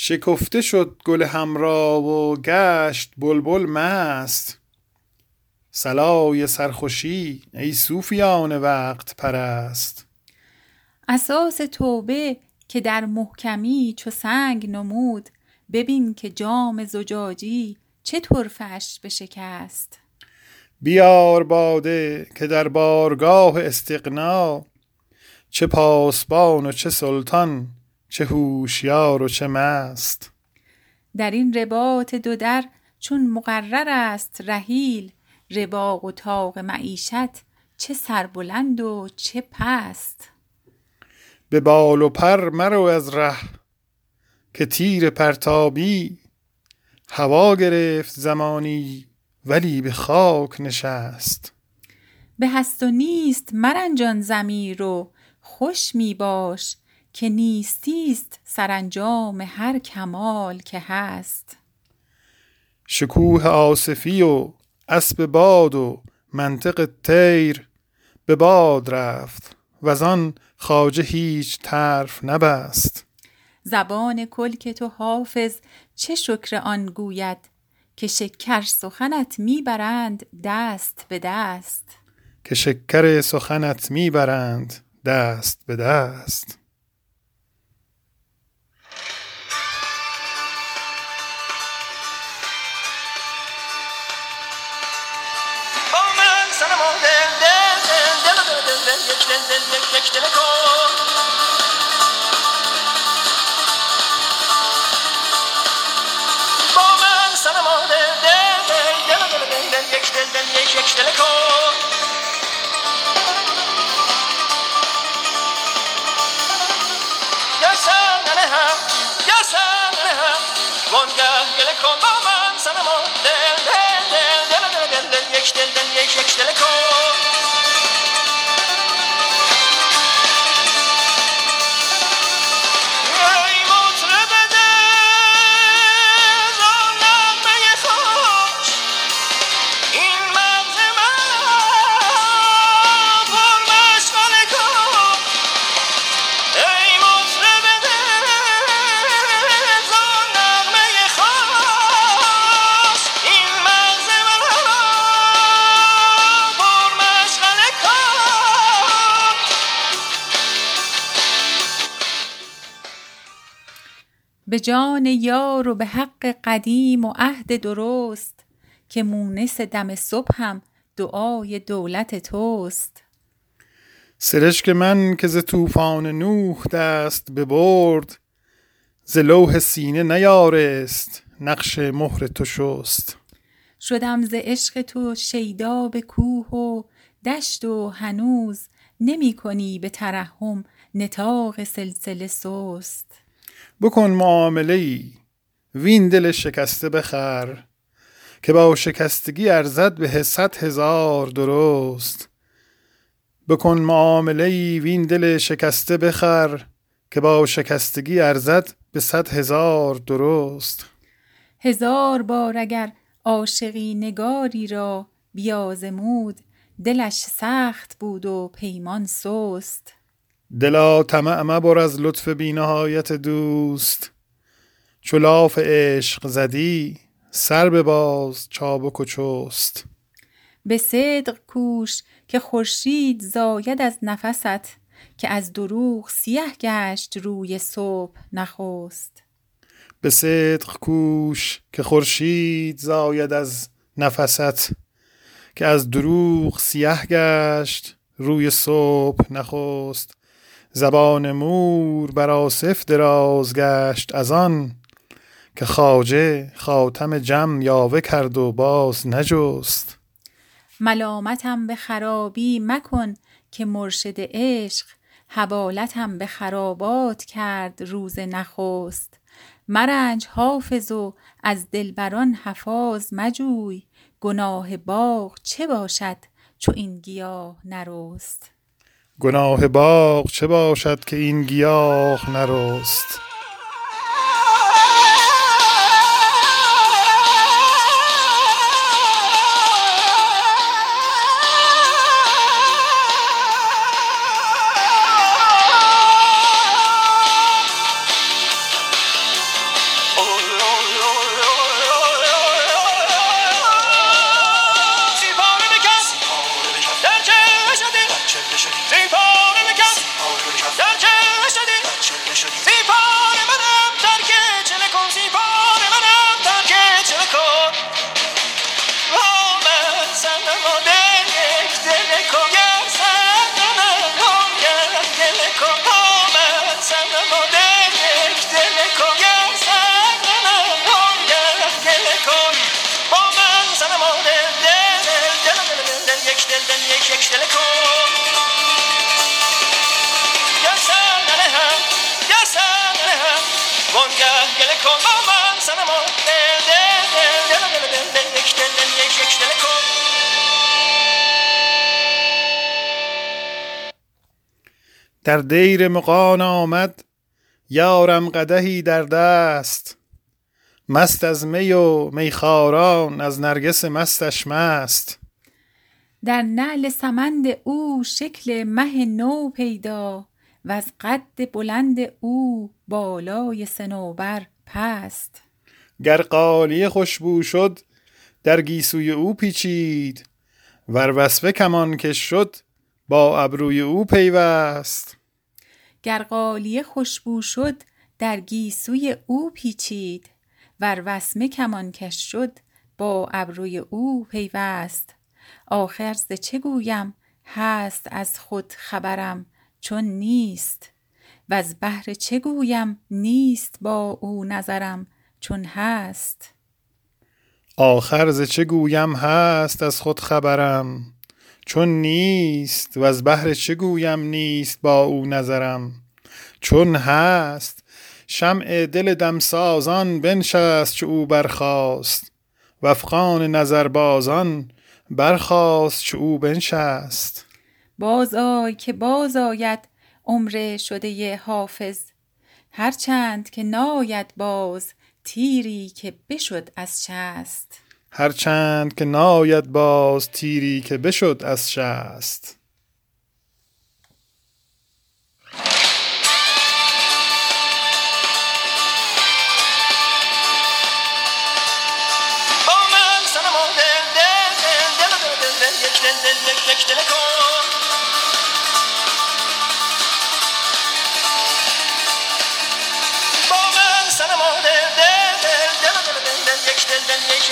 شکفته شد گل همراه و گشت بلبل مست. صلای سرخوشی ای صوفیان وقت پرست. اساس توبه که در محکمی چو سنگ نمود ببین که جام زجاجی چه طرفش بشکست بیار باده که در بارگاه استقنا چه پاسبان و چه سلطان چه هوشیار و چه مست. در این رباط دو در چون مقرر است رهیل رباق و طاق معیشت چه سربلند و چه پست. به بال و پر مرو از ره که تیر پرتابی هوا گرفت زمانی ولی به خاک نشست. به هست و نیست مرنجان زمیر و خوش می باش که نیستیست سرانجام هر کمال که هست. شکوه آصفی و اسب باد و منطق طیر به باد رفت و آن خواجه هیچ طرف نبست. زبان کلک تو حافظ چه شکر آن گوید که شکر سخنت می‌برند دست به دست. که شکر سخنت می‌برند دست به دست. دل دل یک دل دل یک یک دل کن با من صنما دل دل دل دل دل دل دل یک دل دل یک یک دل کن گرسن ننهم گرسن ننهم وانگه گله کن با من صنما دل دل دل دل دل دل به جان یار و به حق قدیم و عهد درست که مونس دم صبحم دعای دولت توست. سرشک من که ز طوفان نوح دست ببرد ز لوح سینه نیارست نقش مهر تو شست. شدم ز عشق تو شیدا به کوه و دشت و هنوز نمی کنی به ترحم نطاق سلسله سست. بکن معامله ای وین دل شکسته بخر که با شکستگی ارزد به صد هزار درست. بکن معامله ای وین دل شکسته بخر که با شکستگی ارزد به صد هزار درست. هزار بار اگر عاشقی نگاری را بیازمود دلش سخت بود و پیمان سست. دلا طمع مبر از لطف بینهایت دوست. چو لاف عشق زدی سر بباز چابک و چست. به صدق کوش که خورشید زاید از نفست که از دروغ سیه گشت روی صبح نخست. به صدق کوش که خورشید زاید از نفست که از دروغ سیه گشت روی صبح نخست. زبان مور بر آصف دراز گشت از آن که خواجه خاتم جم یاوه کرد و باز نجست. ملامتم به خرابی مکن که مرشد عشق حوالتم به خرابات کرد روز نخست. مرنج حافظ و از دلبران حفاظ مجوی گناه باغ چه باشد چو این گیاه نرست. گناه باغ چه باشد که این گیاه نرست؟ یک وانگه دل دل یک در دیر مقان آمد یارم قدهی در دست. مست از می و میخاران از نرگس مستش مست. در نعل سمند او شکل مه نو پیدا و از قد بلند او بالای صنوبر پست. گر قالی خوشبو شد در گیسوی او پیچید ور وصفه کمان کش شد با ابروی او پیوست. گر قالیه خوشبو شد در گیسوی او پیچید ور وسمه کمانکش شد با ابروی او پیوست. آخر ز چه گویم؟ هست از خود خبرم چون نیست. وز بهر چه گویم؟ نیست با او نظرم چون هست. آخر ز چه گویم؟ هست از خود خبرم چون نیست. و از بهر چه گویم؟ نیست با او نظرم چون هست. شمع دل دمسازان بنشست چو او برخاست. و افغان نظربازان برخاست چو او بنشست. باز آی که باز آید عمر شده حافظ. هرچند که ناید باز تیری که بشد از شست. هرچند که ناید باز تیری که بشد از شست.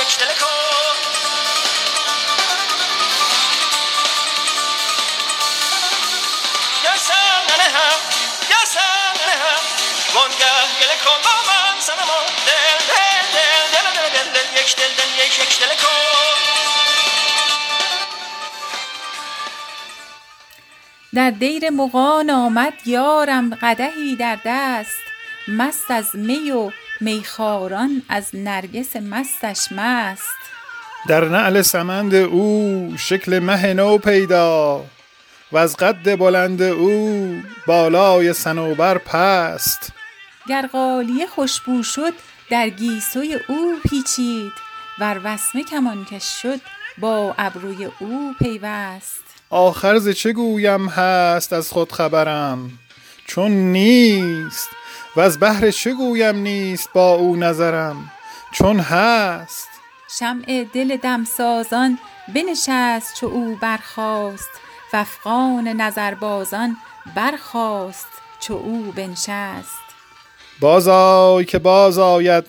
یک دل کن. وانگه گله کن من سنما دل دل دل دل دل دل دل. یک دل دل یک یک دل کن. در دیر مغان آمد یارم قدحی در دست مست از می و میخواران از نرگس مستش مست. در نعل سمند او شکل مه نو پیدا و از قد بلند او بالای صنوبر پست. گر قالیه خوشبو شد در گیسوی او پیچید ور وسمه کمانکش شد با ابروی او پیوست. آخر ز چه گویم هست از خود خبرم؟ چون نیست و از بهر چه گویم نیست با او نظرم؟ چون هست. شمع دل دمسازان بنشست چو او برخاست و افغان نظربازان برخاست چو او بنشست. باز آی که باز آید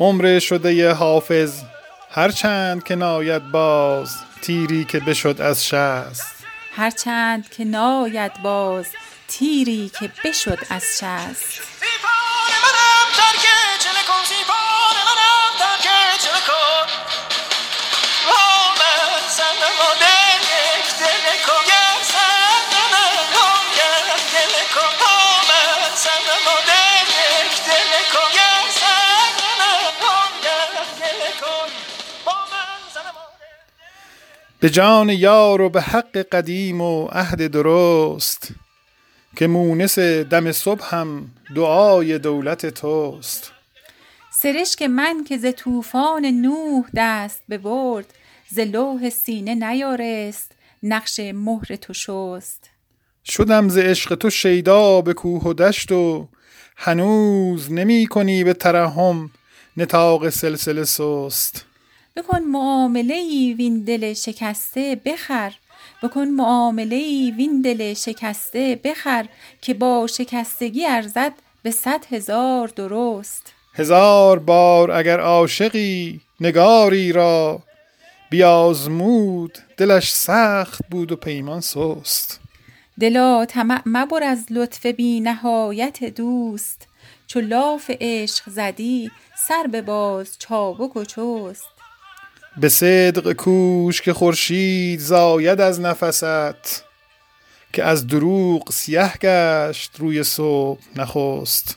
عمر شده حافظ هرچند که ناید باز تیری که بشد از شست. هرچند که ناید باز تیری که بشد از شست. به جان یار و به حق قدیم و عهد درست. که مونس دم صبح هم دعای دولت توست. سرشک من که ز طوفان نوح دست ببرد ز لوح سینه نیارست نقش مهر تو شست. شدم ز عشق تو شیدا به کوه و دشت و هنوز نمی کنی به ترحم نتاق سلسله سست. بکن معامله ای وین دل شکسته بخر بکن معامله ای وین دل شکسته بخر که با شکستگی ارزد به صد هزار درست. هزار بار اگر عاشقی نگاری را بیازمود دلش سخت بود و پیمان سست. دلا طمع مبر از لطف بی نهایت دوست. چو لاف عشق زدی سر بباز چابک و چست. به صدق کوش که خورشید زاید از نفست که از دروغ سیه گشت روی صبح نخست.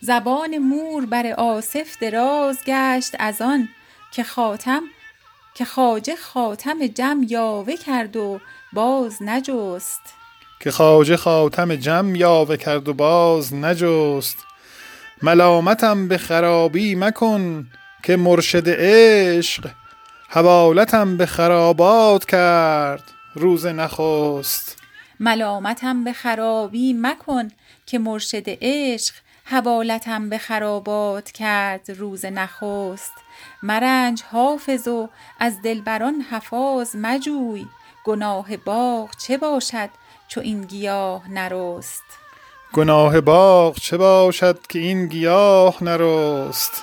زبان مور بر آصف دراز گشت از آن که خاتم که خواجه خاتم جم یاوه کرد و باز نجست. که خواجه خاتم جم یاوه کرد و باز نجست. ملامتم به خرابی مکن که مرشد عشق حوالتم به خرابات کرد. روز نخست. ملامتم به خرابی مکن که مرشد عشق حوالتم به خرابات کرد روز نخست. مرنج حافظ و از دلبران حفاظ مجوی. گناه باغ چه باشد چو این گیاه نرست؟ گناه باغ چه باشد که این گیاه نرست؟